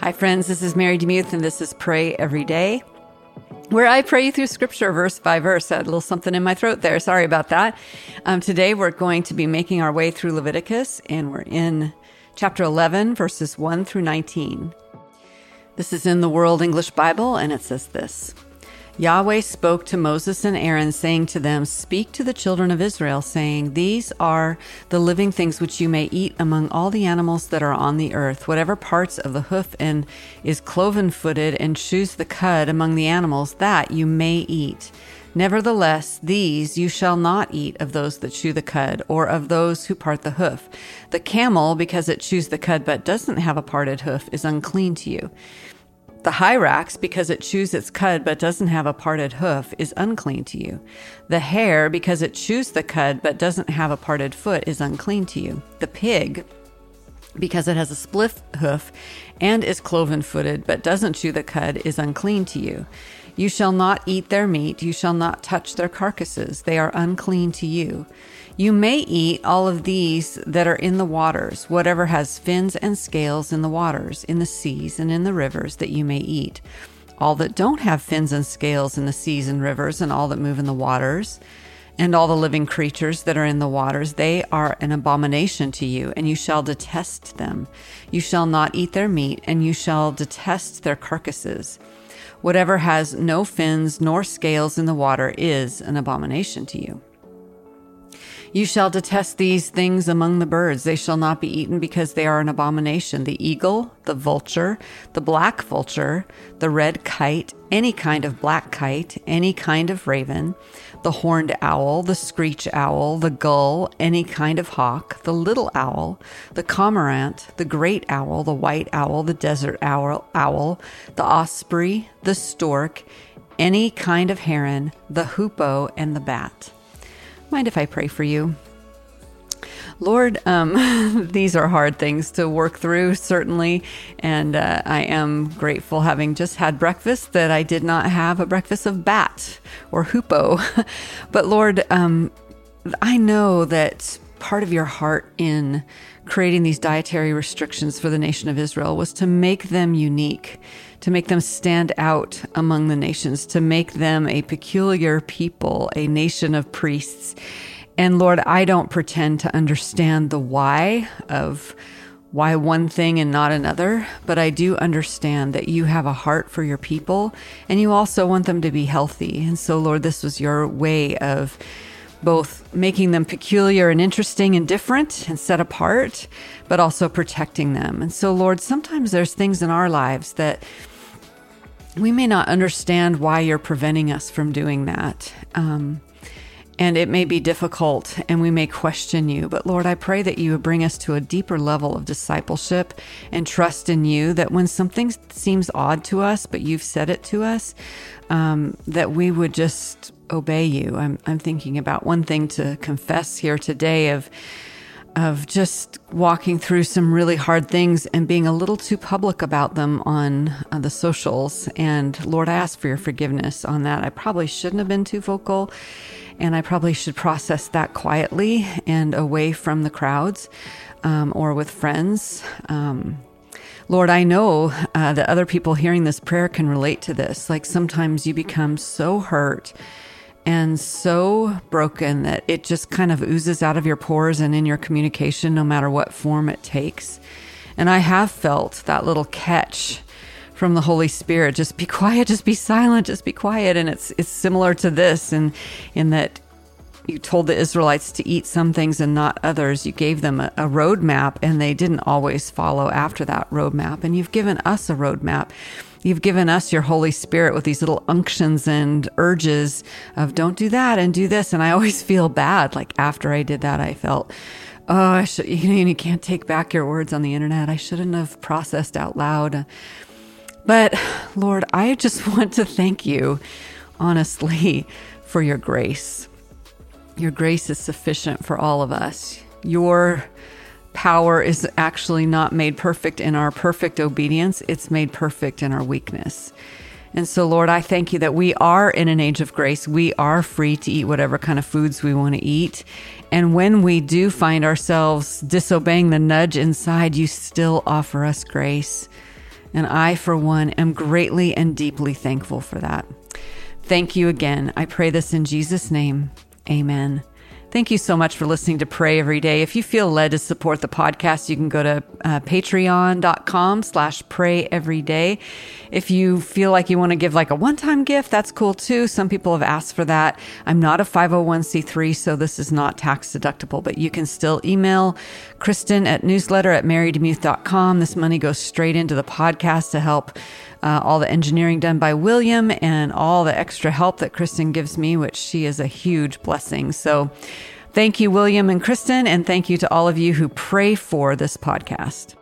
Hi, friends. This is Mary DeMuth, and this is Pray Every Day, where I pray through scripture verse by verse. I had a little something in my throat there. Sorry about that. Um, today, we're going to be making our way through Leviticus, and we're in chapter 11, verses 1 through 19. This is in the World English Bible, and it says this. Yahweh spoke to Moses and Aaron, saying to them, Speak to the children of Israel, saying, These are the living things which you may eat among all the animals that are on the earth. Whatever parts of the hoof and is cloven footed and chews the cud among the animals, that you may eat. Nevertheless, these you shall not eat of those that chew the cud, or of those who part the hoof. The camel, because it chews the cud but doesn't have a parted hoof, is unclean to you. The hyrax, because it chews its cud but doesn't have a parted hoof, is unclean to you. The hare, because it chews the cud but doesn't have a parted foot, is unclean to you. The pig, because it has a split hoof and is cloven footed but doesn't chew the cud, is unclean to you. You shall not eat their meat, you shall not touch their carcasses, they are unclean to you. You may eat all of these that are in the waters, whatever has fins and scales in the waters, in the seas, and in the rivers, that you may eat. All that don't have fins and scales in the seas and rivers, and all that move in the waters, and all the living creatures that are in the waters, they are an abomination to you, and you shall detest them. You shall not eat their meat, and you shall detest their carcasses. Whatever has no fins nor scales in the water is an abomination to you. You shall detest these things among the birds. They shall not be eaten because they are an abomination. The eagle, the vulture, the black vulture, the red kite, any kind of black kite, any kind of raven, the horned owl, the screech owl, the gull, any kind of hawk, the little owl, the cormorant, the great owl, the white owl, the desert owl, owl the osprey, the stork, any kind of heron, the hoopoe, and the bat. Mind if I pray for you? Lord, um, these are hard things to work through, certainly. And uh, I am grateful having just had breakfast that I did not have a breakfast of bat or hoopoe. but Lord, um, I know that part of your heart in creating these dietary restrictions for the nation of Israel was to make them unique, to make them stand out among the nations, to make them a peculiar people, a nation of priests. And Lord, I don't pretend to understand the why of why one thing and not another, but I do understand that you have a heart for your people and you also want them to be healthy. And so, Lord, this was your way of both making them peculiar and interesting and different and set apart, but also protecting them. And so, Lord, sometimes there's things in our lives that we may not understand why you're preventing us from doing that. Um, and it may be difficult and we may question you, but Lord, I pray that you would bring us to a deeper level of discipleship and trust in you that when something seems odd to us, but you've said it to us, um, that we would just obey you. I'm, I'm thinking about one thing to confess here today of of just walking through some really hard things and being a little too public about them on uh, the socials. And Lord, I ask for your forgiveness on that. I probably shouldn't have been too vocal, and I probably should process that quietly and away from the crowds um, or with friends. Um, Lord, I know uh, that other people hearing this prayer can relate to this. Like sometimes you become so hurt and so broken that it just kind of oozes out of your pores and in your communication, no matter what form it takes. And I have felt that little catch from the Holy Spirit. Just be quiet, just be silent, just be quiet. And it's it's similar to this in in that you told the Israelites to eat some things and not others. You gave them a, a roadmap and they didn't always follow after that roadmap. And you've given us a roadmap. You've given us your Holy Spirit with these little unctions and urges of don't do that and do this. And I always feel bad. Like after I did that, I felt, oh, I should, you know, you can't take back your words on the internet. I shouldn't have processed out loud. But Lord, I just want to thank you, honestly, for your grace. Your grace is sufficient for all of us. Your power is actually not made perfect in our perfect obedience, it's made perfect in our weakness. And so, Lord, I thank you that we are in an age of grace. We are free to eat whatever kind of foods we want to eat. And when we do find ourselves disobeying the nudge inside, you still offer us grace. And I, for one, am greatly and deeply thankful for that. Thank you again. I pray this in Jesus' name. Amen. Thank you so much for listening to Pray Every Day. If you feel led to support the podcast, you can go to uh, patreon.com slash pray every day. If you feel like you want to give like a one-time gift, that's cool too. Some people have asked for that. I'm not a 501c3, so this is not tax deductible, but you can still email Kristen at newsletter at marydemuth.com. This money goes straight into the podcast to help uh, all the engineering done by William and all the extra help that Kristen gives me, which she is a huge blessing. So thank you, William and Kristen, and thank you to all of you who pray for this podcast.